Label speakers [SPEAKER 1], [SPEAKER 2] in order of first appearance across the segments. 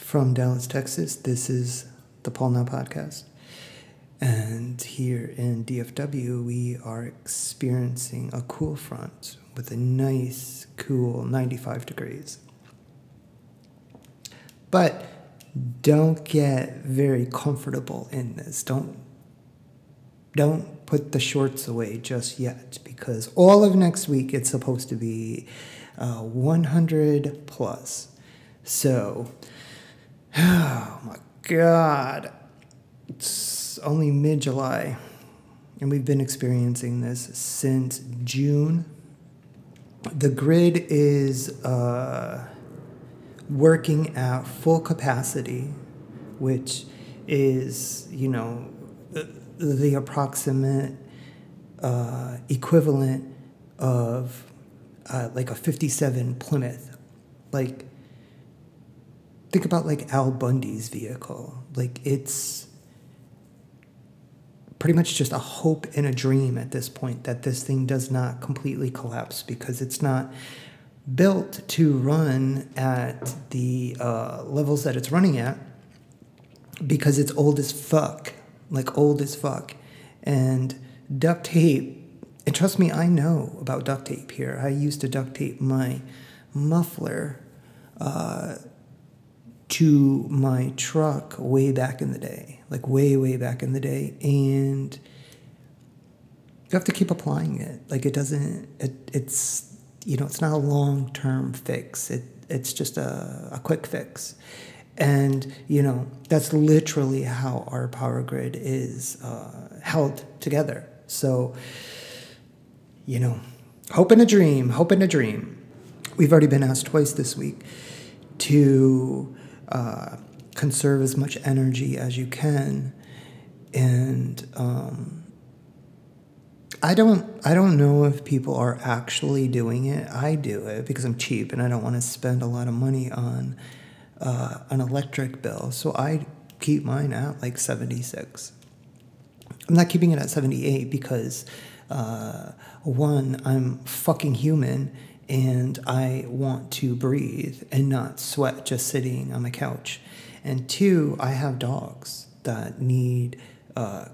[SPEAKER 1] from Dallas, Texas. This is the Paul Now Podcast. And here in DFW, we are experiencing a cool front with a nice, cool 95 degrees. But don't get very comfortable in this. Don't don't put the shorts away just yet because all of next week it's supposed to be uh, 100 plus. So, oh my God, it's only mid July, and we've been experiencing this since June. The grid is uh, working at full capacity, which is, you know, the approximate uh, equivalent of uh, like a 57 Plymouth. Like, think about like Al Bundy's vehicle. Like, it's pretty much just a hope and a dream at this point that this thing does not completely collapse because it's not built to run at the uh, levels that it's running at because it's old as fuck. Like, old as fuck. And duct tape and trust me, I know about duct tape here. I used to duct tape my muffler uh, to my truck way back in the day, like way, way back in the day. And you have to keep applying it. Like it doesn't, it, it's, you know, it's not a long term fix. It, it's just a, a quick fix. And, you know, that's literally how our power grid is uh, held together. So, you know, hope and a dream, hope and a dream. We've already been asked twice this week to uh, conserve as much energy as you can, and um, I don't I don't know if people are actually doing it. I do it because I'm cheap and I don't want to spend a lot of money on uh, an electric bill, so I keep mine at like 76. I'm not keeping it at 78 because uh, one, I'm fucking human and I want to breathe and not sweat just sitting on my couch. And two, I have dogs that need uh,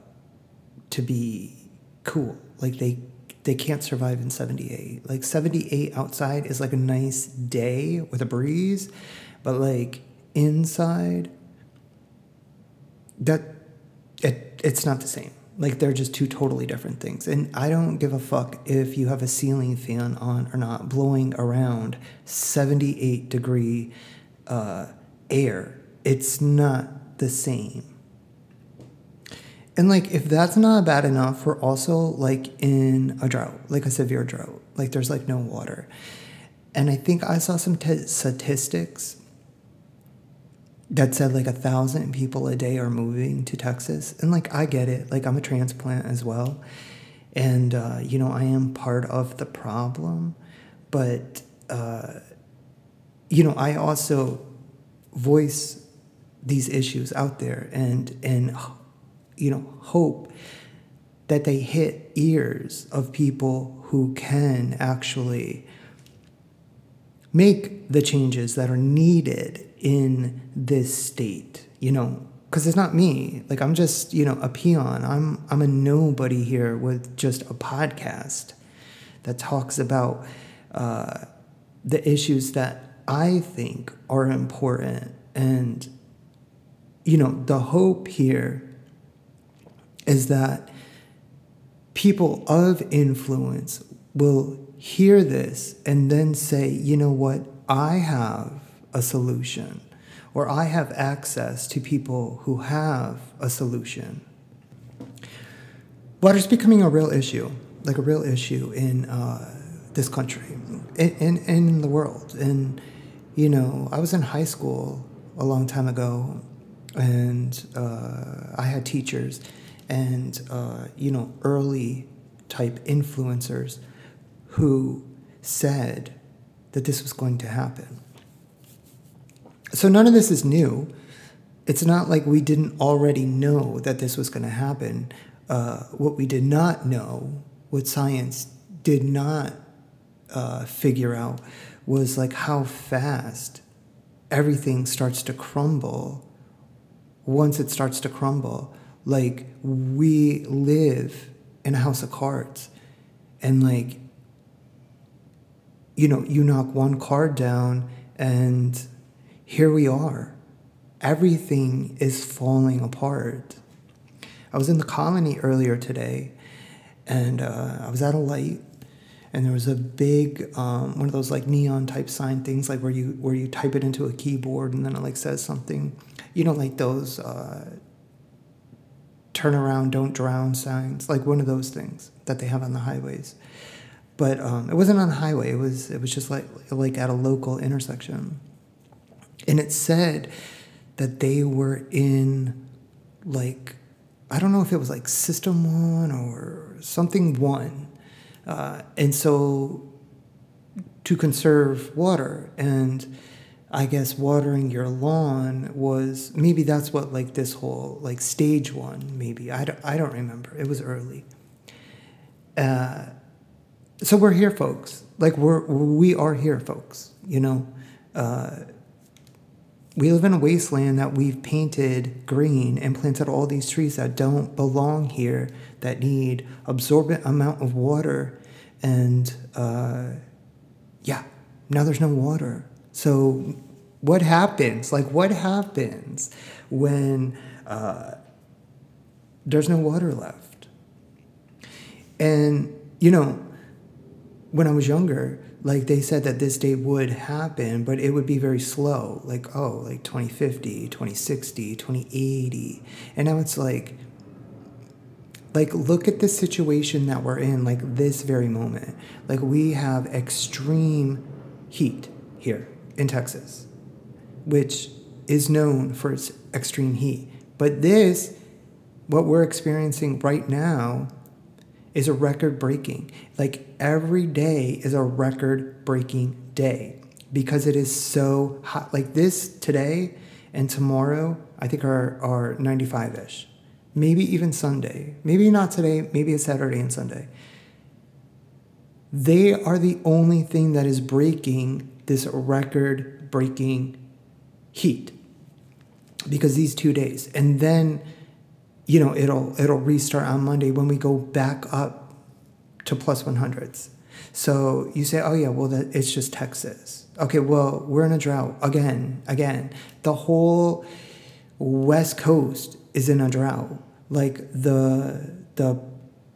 [SPEAKER 1] to be cool. Like they they can't survive in 78. Like 78 outside is like a nice day with a breeze, but like inside that it it's not the same. Like they're just two totally different things. And I don't give a fuck if you have a ceiling fan on or not, blowing around 78 degree uh, air. It's not the same. And like, if that's not bad enough, we're also like in a drought, like a severe drought. Like, there's like no water. And I think I saw some t- statistics that said like a thousand people a day are moving to Texas. And like, I get it. Like, I'm a transplant as well. And, uh, you know, I am part of the problem. But, uh, you know, I also voice these issues out there and, and, you know, hope that they hit ears of people who can actually make the changes that are needed in this state, you know, because it's not me. Like I'm just, you know, a peon. I'm I'm a nobody here with just a podcast that talks about uh, the issues that I think are important, and you know, the hope here is that people of influence will hear this and then say, you know what, I have a solution, or I have access to people who have a solution. Water is becoming a real issue, like a real issue in uh, this country, in, in, in the world. And, you know, I was in high school a long time ago, and uh, I had teachers and, uh, you know, early type influencers who said that this was going to happen. So none of this is new. It's not like we didn't already know that this was going to happen. Uh, what we did not know, what science did not uh, figure out, was like how fast everything starts to crumble, once it starts to crumble, like we live in a house of cards and like you know you knock one card down and here we are. Everything is falling apart. I was in the Colony earlier today and uh, i was at a light and there was a big um, one of those like neon type sign things like where you where you type it into a keyboard and then it like says something. You know like those uh, turn around don't drown signs like one of those things that they have on the highways. But um, it wasn't on the highway. It was it was just like like at a local intersection and it said that they were in like i don't know if it was like system one or something one. Uh, and so to conserve water and I guess watering your lawn was maybe that's what like this whole like stage one maybe. I don't, I don't remember. It was early. Uh, so we're here folks. Like we're we are here folks you know? Uh, we live in a wasteland that we've painted green and planted all these trees that don't belong here that need absorbent amount of water and uh, yeah now there's no water. So what happens? Like what happens when uh, there's no water left? And you know when i was younger like they said that this day would happen but it would be very slow. Like oh like 2050 2060 2080 and now it's like like look at the situation that we're in like this very moment. Like we have extreme heat here in texas which is known for its extreme heat. But this what we're experiencing right now is a record breaking like every day is a record breaking day because it is so hot like this today and tomorrow i think are are 95ish maybe even Sunday, maybe not today, maybe it's Saturday and Sunday. They are the only thing that is breaking this record breaking heat because these two days. And then, you know, it'll it'll restart on Monday when we go back up to plus 100s. So you say, oh yeah, well that it's just Texas. Okay, well we're in a drought again, again. The whole West Coast is in a drought like the the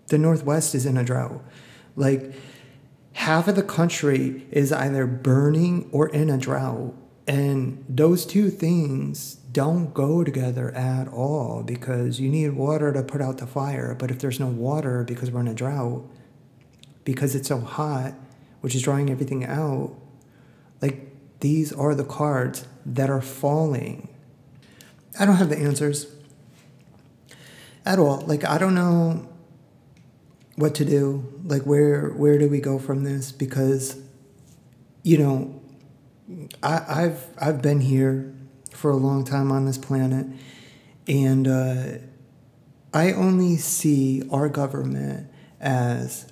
[SPEAKER 1] the Northwest is in a drought. Like half of the country is either burning or in a drought. And those two things don't go together at all because you need water to put out the fire. But if there's no water because we're in a drought, because it's so hot, which is drying everything out, like these are the cards that are falling. I don't have the answers at all. Like I don't know what to do. Like where where do we go from this? Because you know, I, I've I've been here for a long time on this planet, and uh, I only see our government as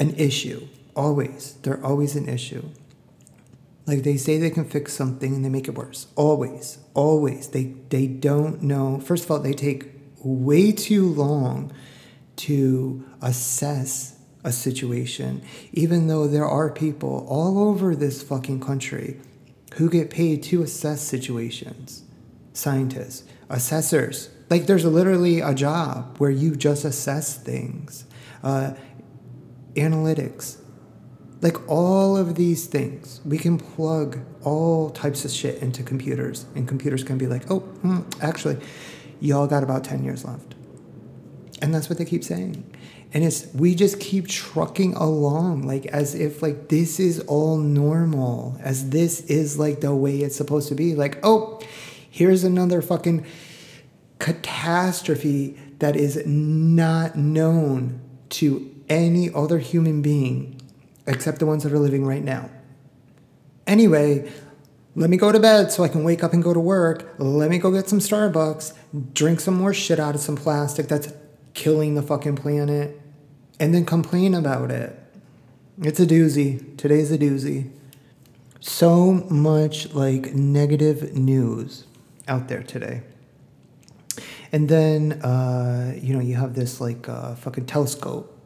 [SPEAKER 1] an issue. Always, they're always an issue. Like they say they can fix something and they make it worse. Always, always. They they don't know. First of all, they take way too long to assess a situation, even though there are people all over this fucking country who get paid to assess situations. Scientists, assessors. Like there's literally a job where you just assess things. Uh, analytics. Like all of these things, we can plug all types of shit into computers, and computers can be like, oh, mm, actually, y'all got about 10 years left. And that's what they keep saying. And it's we just keep trucking along like as if like this is all normal, as this is like the way it's supposed to be. Like, oh, here's another fucking catastrophe that is not known to any other human being except the ones that are living right now. Anyway, let me go to bed so I can wake up and go to work. Let me go get some Starbucks, drink some more shit out of some plastic that's killing the fucking planet, and then complain about it. It's a doozy. Today's a doozy. so much like negative news out there today. And then, uh, you know, you have this like uh, fucking telescope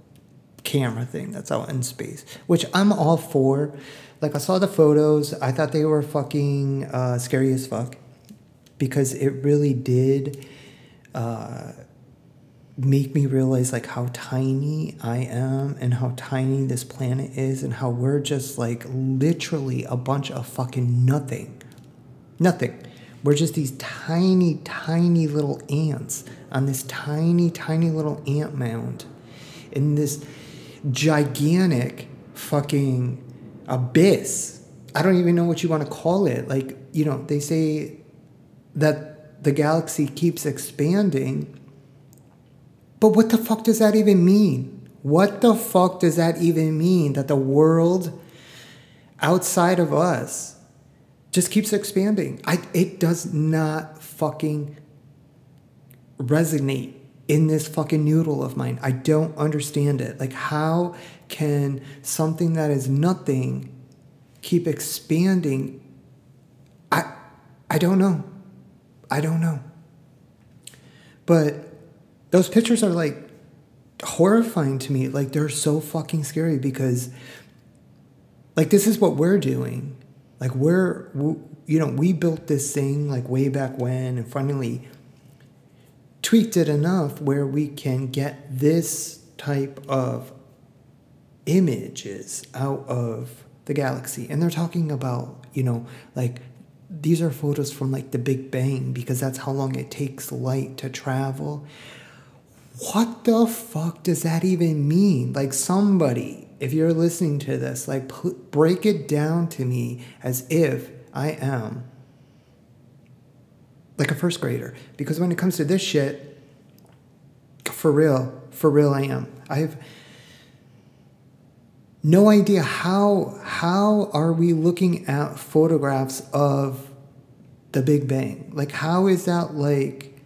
[SPEAKER 1] camera thing that's out in space, which I'm all for. Like, I saw the photos, I thought they were fucking uh, scary as fuck because it really did uh, make me realize like how tiny I am and how tiny this planet is and how we're just like literally a bunch of fucking nothing. Nothing. We're just these tiny, tiny little ants on this tiny, tiny little ant mound in this gigantic fucking abyss. I don't even know what you want to call it. Like, you know, they say that the galaxy keeps expanding but what the fuck does that even mean? What the fuck does that even mean that the world outside of us just keeps expanding? I, it does not fucking resonate in this fucking noodle of mine. I don't understand it. Like, how can something that is nothing keep expanding? I, I don't know. I don't know. But those pictures are like horrifying to me. Like they're so fucking scary because like this is what we're doing. Like we're you know, we built this thing like way back when and finally tweaked it enough where we can get this type of images out of the galaxy. And they're talking about, you know, like these are photos from like the Big Bang because that's how long it takes light to travel what the fuck does that even mean? Like, somebody, if you're listening to this, like, break it down to me as if I am like a first grader. Because when it comes to this shit, for real, for real, I am. I have no idea how how are we looking at photographs of the Big Bang? Like, how is that like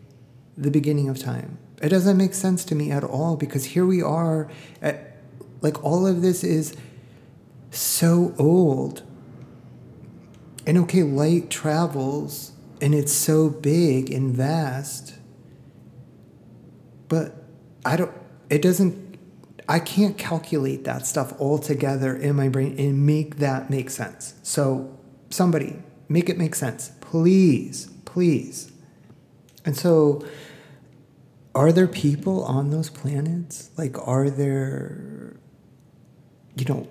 [SPEAKER 1] the beginning of time? It doesn't make sense to me at all because here we are at, like all of this is so old. And okay, light travels and it's so big and vast. But I don't it doesn't I can't calculate that stuff all together in my brain and make that make sense. So somebody make it make sense. Please, please. And so are there people on those planets? Like, are there, you know,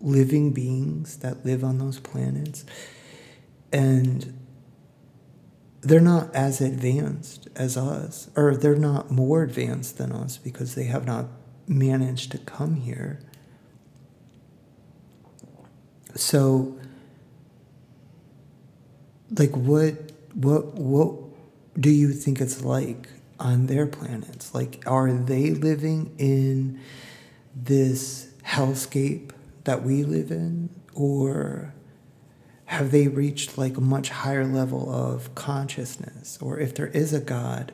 [SPEAKER 1] living beings that live on those planets? And they're not as advanced as us, or they're not more advanced than us because they have not managed to come here. So, like, what, what, what do you think it's like on their planets? Like, are they living in this hellscape that we live in? Or have they reached like a much higher level of consciousness? Or if there is a God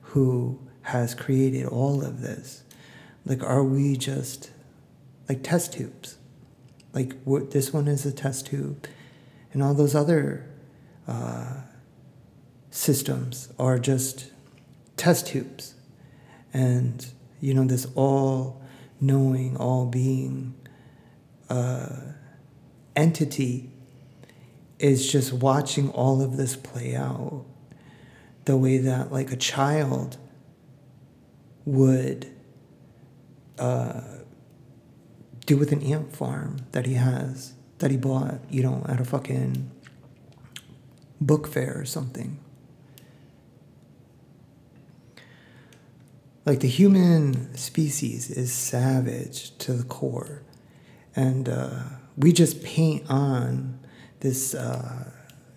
[SPEAKER 1] who has created all of this, like, are we just like test tubes? Like, what, this one is a test tube, and all those other uh, systems are just test tubes. And, you know, this all knowing, all being uh, entity is just watching all of this play out the way that, like, a child would uh, do with an ant farm that he has, that he bought, you know, at a fucking book fair or something. Like the human species is savage to the core. And uh, we just paint on this uh,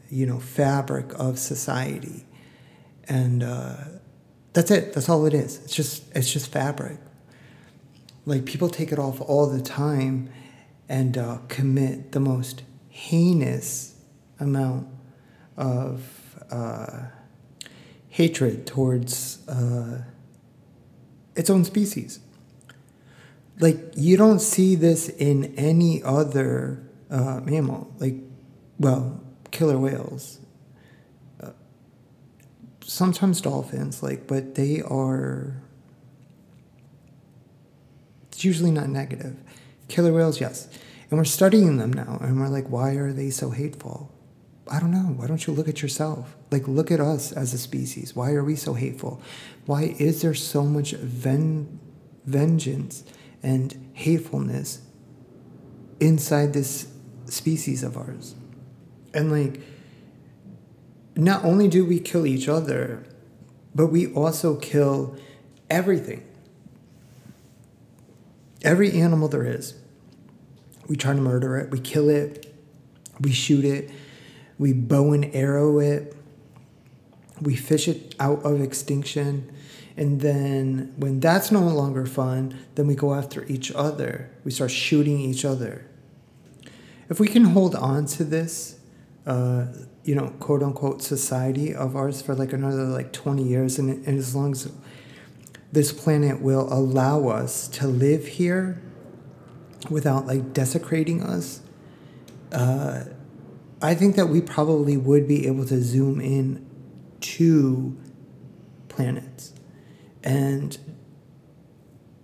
[SPEAKER 1] you know fabric of society. And uh, that's it. That's all it is. It's just it's just fabric. Like people take it off all the time and uh, commit the most heinous amount of uh, hatred towards uh, its own species. Like you don't see this in any other uh, mammal. Like well, killer whales. Uh, sometimes dolphins, like, but they are. It's usually not negative. Killer whales, yes. And we're studying them now, and we're like, why are they so hateful? I don't know. Why don't you look at yourself? Like, look at us as a species. Why are we so hateful? Why is there so much ven- vengeance and hatefulness inside this species of ours? And, like, not only do we kill each other, but we also kill everything. Every animal there is. We try to murder it, we kill it, we shoot it we bow and arrow it, we fish it out of extinction. And then when that's no longer fun, then we go after each other. We start shooting each other. If we can hold on to this, uh, you know, quote unquote society of ours for like another like 20 years, and, and as long as this planet will allow us to live here without like desecrating us, uh, I think that we probably would be able to zoom in to planets. And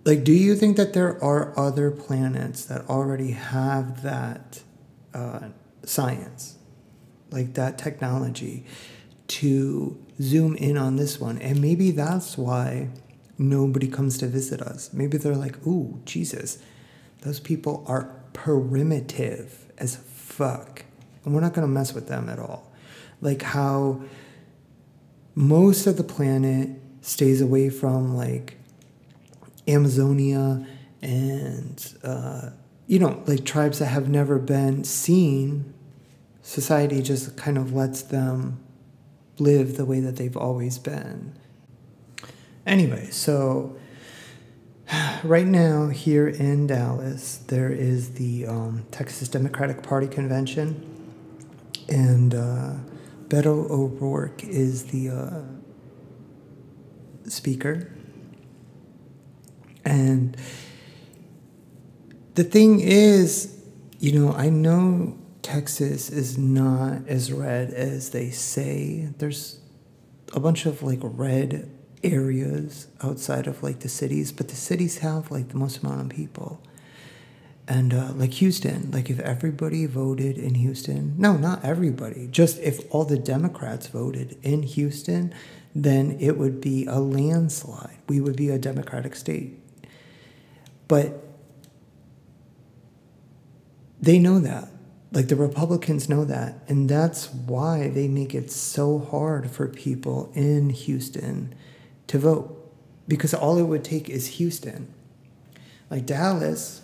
[SPEAKER 1] like, do you think that there are other planets that already have that uh, science, like that technology, to zoom in on this one? And maybe that's why nobody comes to visit us. Maybe they're like, ooh, Jesus, those people are primitive as fuck and we're not going to mess with them at all. Like how most of the planet stays away from like Amazonia and uh, you know like tribes that have never been seen. Society just kind of lets them live the way that they've always been. Anyway, so right now here in Dallas, there is the um, Texas Democratic Party convention and uh, Beto O'Rourke is the uh, speaker. And the thing is, you know, I know Texas is not as red as they say. There's a bunch of like red areas outside of like the cities, but the cities have like the most amount of people. And uh, like Houston, like if everybody voted in Houston, no, not everybody, just if all the Democrats voted in Houston, then it would be a landslide. We would be a Democratic state. But they know that. Like the Republicans know that. And that's why they make it so hard for people in Houston to vote. Because all it would take is Houston. Like Dallas,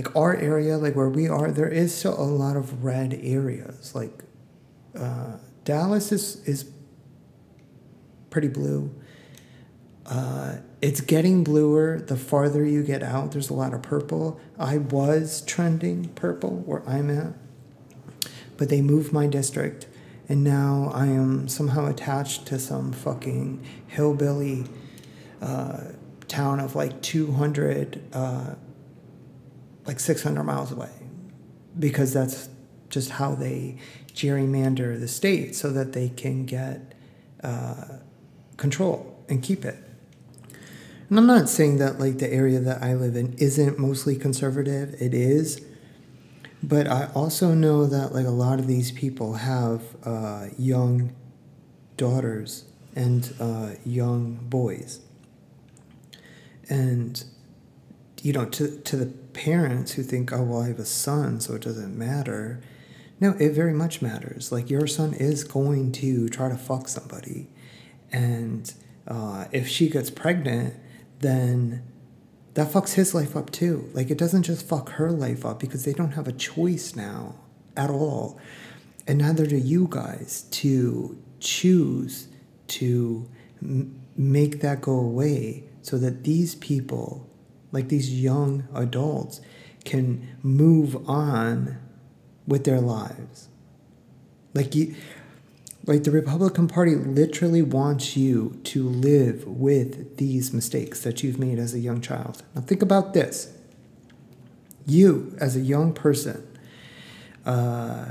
[SPEAKER 1] like our area, like where we are, there is still a lot of red areas. Like uh, Dallas is is pretty blue. Uh, it's getting bluer the farther you get out. There's a lot of purple. I was trending purple where I'm at, but they moved my district, and now I am somehow attached to some fucking hillbilly uh, town of like 200 uh, like 600 miles away because that's just how they gerrymander the state so that they can get uh, control and keep it. And I'm not saying that like the area that I live in isn't mostly conservative. It is. But I also know that like a lot of these people have uh, young daughters and uh, young boys. And you know, to to the parents who think, oh, well, I have a son, so it doesn't matter. No, it very much matters. Like, your son is going to try to fuck somebody. And uh, if she gets pregnant, then that fucks his life up too. Like, it doesn't just fuck her life up because they don't have a choice now at all. And neither do you guys to choose to m- make that go away so that these people like these young adults can move on with their lives. Like you like the Republican Party literally wants you to live with these mistakes that you've made as a young child. Now think about this. You as a young person uh,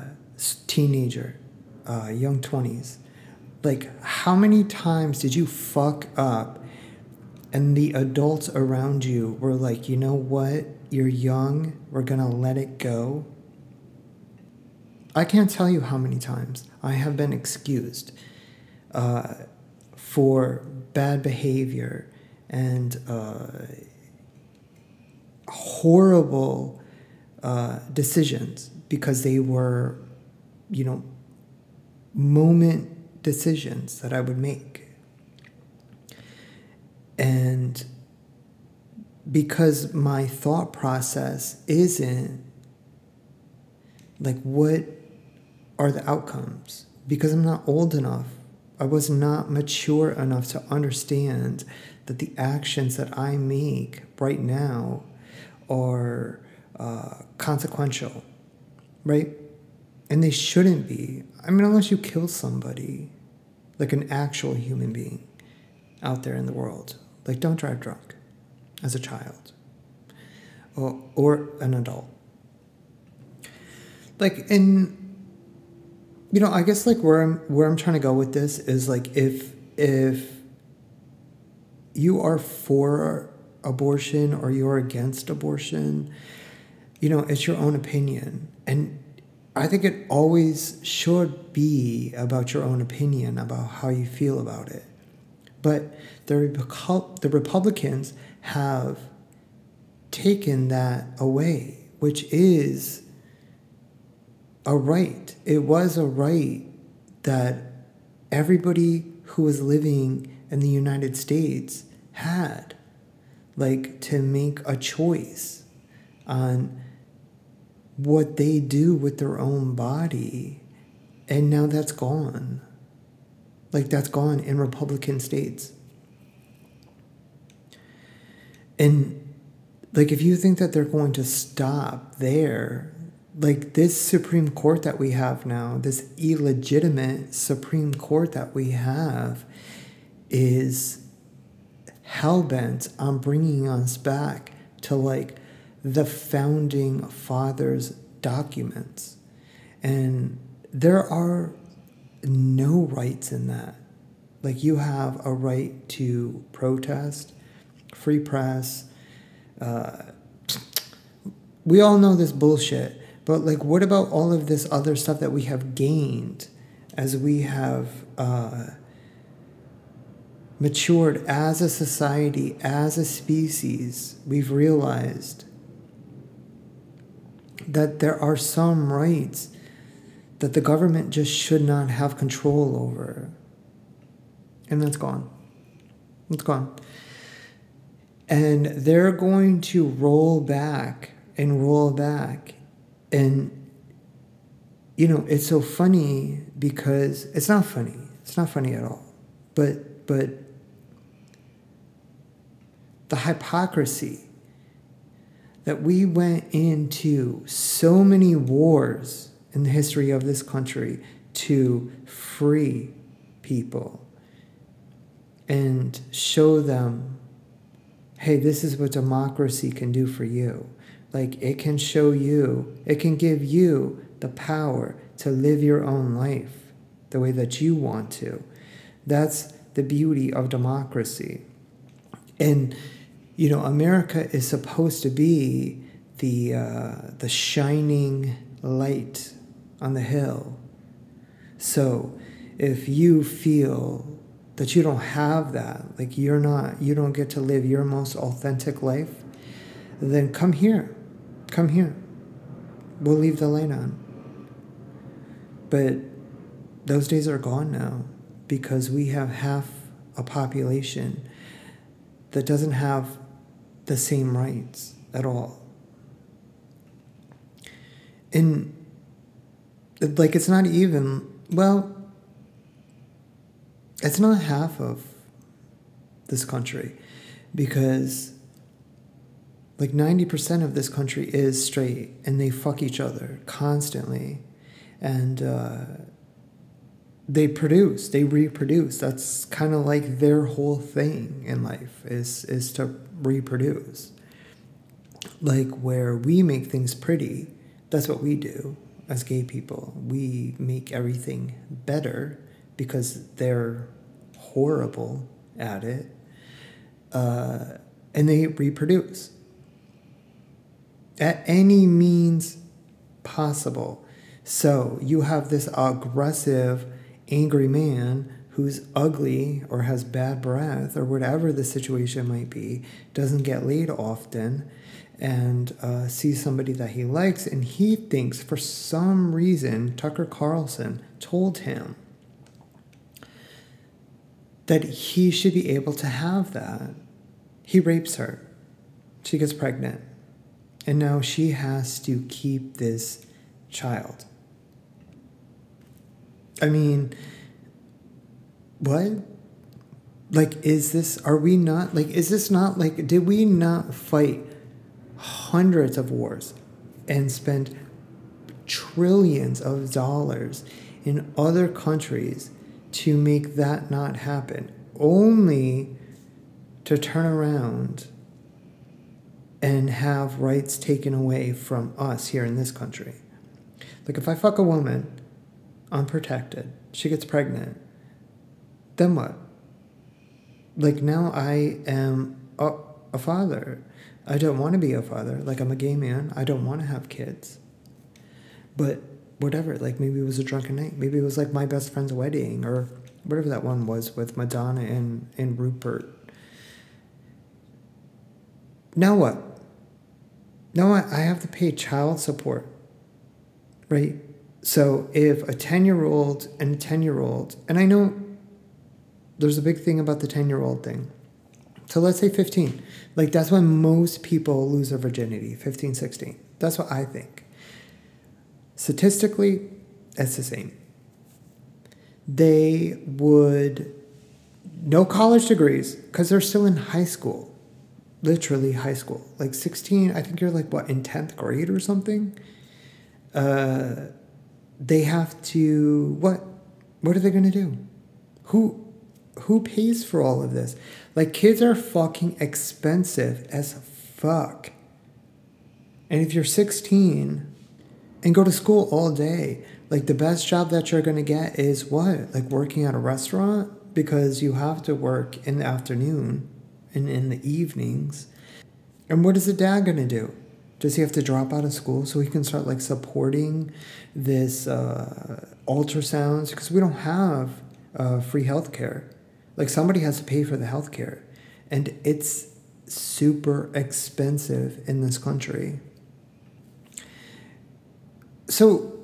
[SPEAKER 1] teenager, uh, young 20s, like how many times did you fuck up and the adults around you were like, you know what? You're young. We're going to let it go. I can't tell you how many times I have been excused uh, for bad behavior and uh, horrible uh, decisions because they were, you know, moment decisions that I would make. And because my thought process isn't like, what are the outcomes? Because I'm not old enough. I was not mature enough to understand that the actions that I make right now are uh, consequential, right? And they shouldn't be. I mean, unless you kill somebody, like an actual human being out there in the world. Like, don't drive drunk as a child or, or an adult. Like, in, you know, I guess like where I'm where I'm trying to go with this is like if if you are for abortion or you're against abortion, you know, it's your own opinion. And I think it always should be about your own opinion about how you feel about it. But the, the Republicans have taken that away, which is a right. It was a right that everybody who was living in the United States had, like to make a choice on what they do with their own body. And now that's gone. Like that's gone in Republican states. And like if you think that they're going to stop there, like this Supreme Court that we have now, this illegitimate Supreme Court that we have is hell bent on bringing us back to like the founding fathers' documents. And there are no rights in that. Like, you have a right to protest, free press. Uh, we all know this bullshit, but like, what about all of this other stuff that we have gained as we have uh, matured as a society, as a species? We've realized that there are some rights that the government just should not have control over. And that's gone. It's gone. And they're going to roll back and roll back. And, you know, it's so funny because it's not funny. It's not funny at all. But, but the hypocrisy that we went into so many wars in the history of this country to free people and show them hey, this is what democracy can do for you. Like, it can show you, it can give you the power to live your own life the way that you want to. That's the beauty of democracy. And you know, America is supposed to be the uh, the shining light on the hill. So, if you feel that you don't have that, like you're not, you don't get to live your most authentic life, then come here, come here. We'll leave the light on. But those days are gone now because we have half a population that doesn't have the same rights at all. And like it's not even well it's not half of this country because like 90% of this country is straight and they fuck each other constantly and uh, they produce they reproduce that's kind of like their whole thing in life is is to reproduce like where we make things pretty that's what we do as gay people. We make everything better because they're horrible at it. Uh, and they reproduce at any means possible. So you have this aggressive, angry man who's ugly or has bad breath or whatever the situation might be, doesn't get laid often, and uh, sees somebody that he likes, and he thinks for some reason Tucker Carlson told him that he should be able to have that. He rapes her. She gets pregnant. And now she has to keep this child. I mean, what? Like, is this, are we not, like, is this not, like, did we not fight hundreds of wars and spend trillions of dollars in other countries to make that not happen, only to turn around and have rights taken away from us here in this country. Like, if I fuck a woman unprotected, she gets pregnant, then what? Like, now I am a, a father. I don't want to be a father. Like, I'm a gay man. I don't want to have kids. But whatever, like, maybe it was a drunken night. Maybe it was like my best friend's wedding or whatever that one was with Madonna and, and Rupert. Now what? no, I have to pay child support, right? So if a 10 year old and a 10 year old, and I know there's a big thing about the 10 year old thing. So let's say 15. Like that's when most people lose their virginity, 15, 16. That's what I think. Statistically, it's the same. They would, no college degrees, because they're still in high school literally high school, like 16, I think you're like, what, in 10th grade or something? Uh, they have to, what? What are they going to do? Who, who pays for all of this? Like, kids are fucking expensive as fuck. And if you're 16 and go to school all day, like the best job that you're going to get is what? Like working at a restaurant because you have to work in the afternoon and in the evenings. And what is the dad going to do? Does he have to drop out of school so he can start like supporting this uh, ultrasounds? Because we don't have uh, free healthcare. Like somebody has to pay for the healthcare, and it's super expensive in this country. So,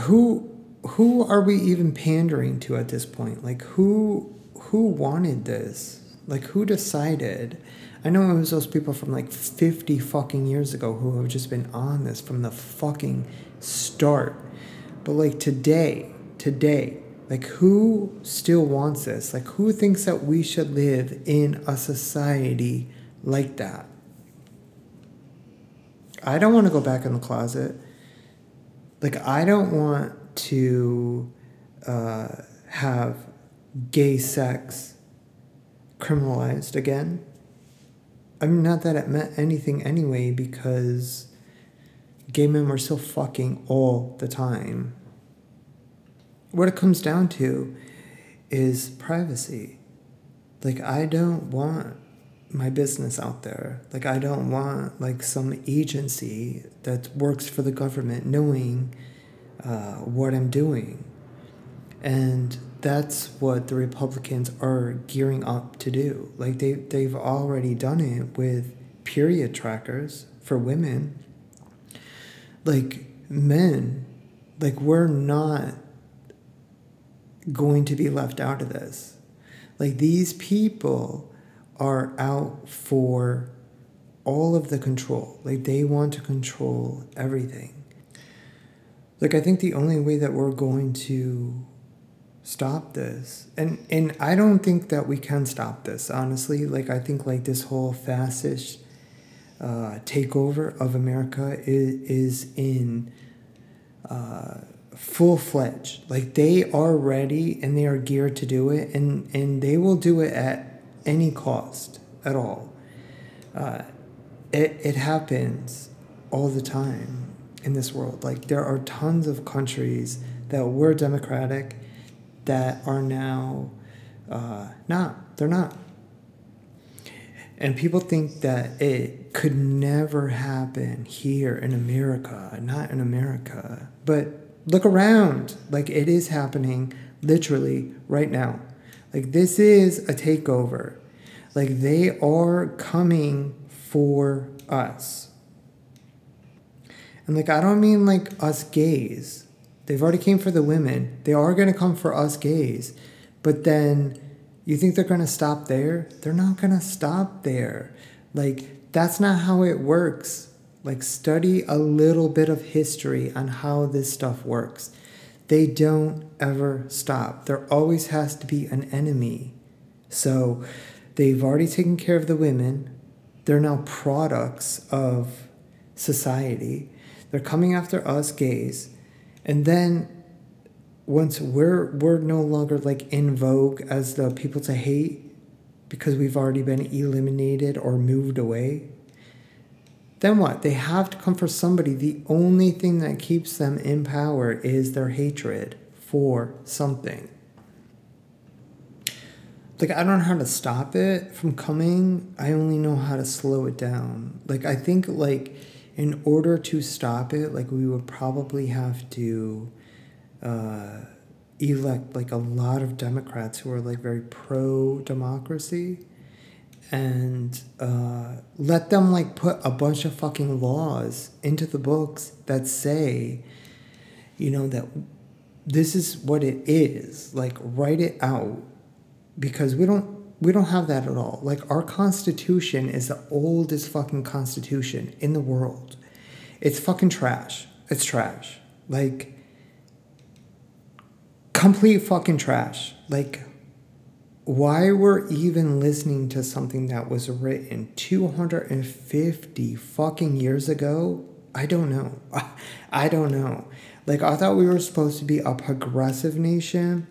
[SPEAKER 1] who who are we even pandering to at this point? Like who who wanted this? Like, who decided? I know it was those people from like 50 fucking years ago who have just been on this from the fucking start. But like today, today, like who still wants this? Like who thinks that we should live in a society like that? I don't want to go back in the closet. Like I don't want to uh, have gay sex criminalized again. I mean, not that it meant anything anyway, because gay men were still fucking all the time. What it comes down to is privacy. Like, I don't want my business out there. Like, I don't want, like, some agency that works for the government knowing uh, what I'm doing. And that's what the Republicans are gearing up to do. Like they they've already done it with period trackers for women. Like men, like we're not going to be left out of this. Like these people are out for all of the control. Like they want to control everything. Like I think the only way that we're going to stop this and and i don't think that we can stop this honestly like i think like this whole fascist uh, takeover of america is, is in uh, full-fledged like they are ready and they are geared to do it and and they will do it at any cost at all uh, it, it happens all the time in this world. Like there are tons of countries that were democratic that are now uh, not. They're not. And people think that it could never happen here in America, not in America. But look around. Like it is happening literally right now. Like this is a takeover. Like they are coming for us. And like I don't mean like us gays. They've already came for the women. They are going to come for us gays. But then you think they're going to stop there? They're not going to stop there. Like that's not how it works. Like study a little bit of history on how this stuff works. They don't ever stop. There always has to be an enemy. So they've already taken care of the women. They're now products of society. They're coming after us gays. And then once we're we're no longer like in vogue as the people to hate because we've already been eliminated or moved away, then what? They have to come for somebody. The only thing that keeps them in power is their hatred for something. Like, I don't know how to stop it from coming. I only know how to slow it down. Like, I think, like, in order to stop it, like we would probably have to uh, elect like a lot of Democrats who are like very pro democracy and uh, let them like put a bunch of fucking laws into the books that say, you know, that this is what it is. Like write it out because we don't we don't have that at all. Like our constitution is the oldest fucking constitution in the world. It's fucking trash. It's trash. Like complete fucking trash. Like why we're even listening to something that was written 250 fucking years ago, I don't know. I don't know. Like I thought we were supposed to be a progressive nation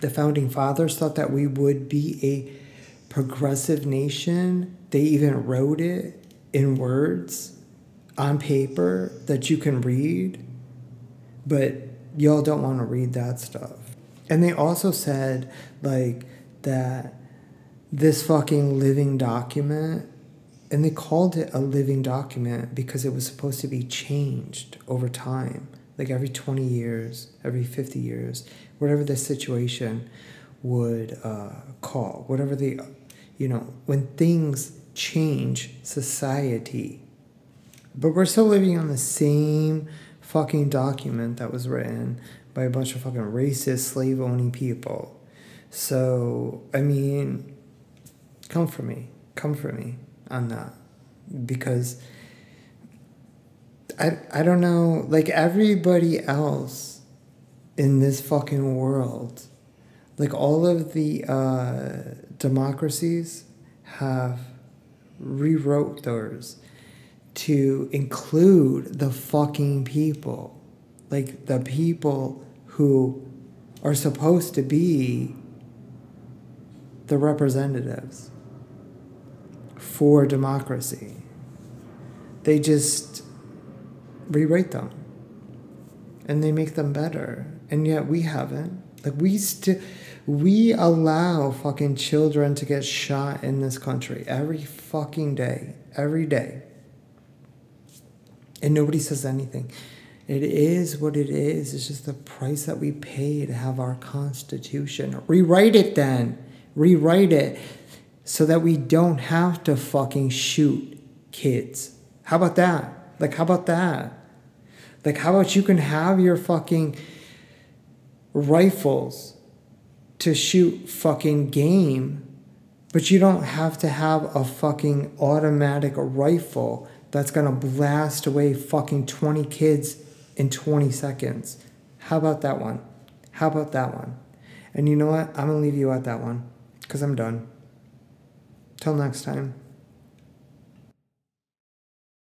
[SPEAKER 1] the founding fathers thought that we would be a progressive nation. They even wrote it in words on paper that you can read, but y'all don't want to read that stuff. And they also said, like, that this fucking living document, and they called it a living document because it was supposed to be changed over time, like every 20 years, every 50 years whatever the situation would uh, call, whatever the, you know, when things change society. But we're still living on the same fucking document that was written by a bunch of fucking racist, slave owning people. So, I mean, come for me. Come for me on that. Because I, I don't know, like everybody else in this fucking world. Like all of the uh, democracies have rewrote theirs to include the fucking people. Like the people who are supposed to be the representatives for democracy. They just rewrite them and they make them better and yet we haven't. Like we still we allow fucking children to get shot in this country every fucking day, every day. And nobody says anything. It is what it is. It's just the price that we pay to have our constitution. Rewrite it then. Rewrite it so that we don't have to fucking shoot kids. How about that? Like, how about that? Like, how about you can have your fucking rifles to shoot fucking game, but you don't have to have a fucking automatic rifle that's gonna blast away fucking 20 kids in 20 seconds. How about that one? How about that one? And you know what? I'm gonna leave you at that one because I'm done. Till next time.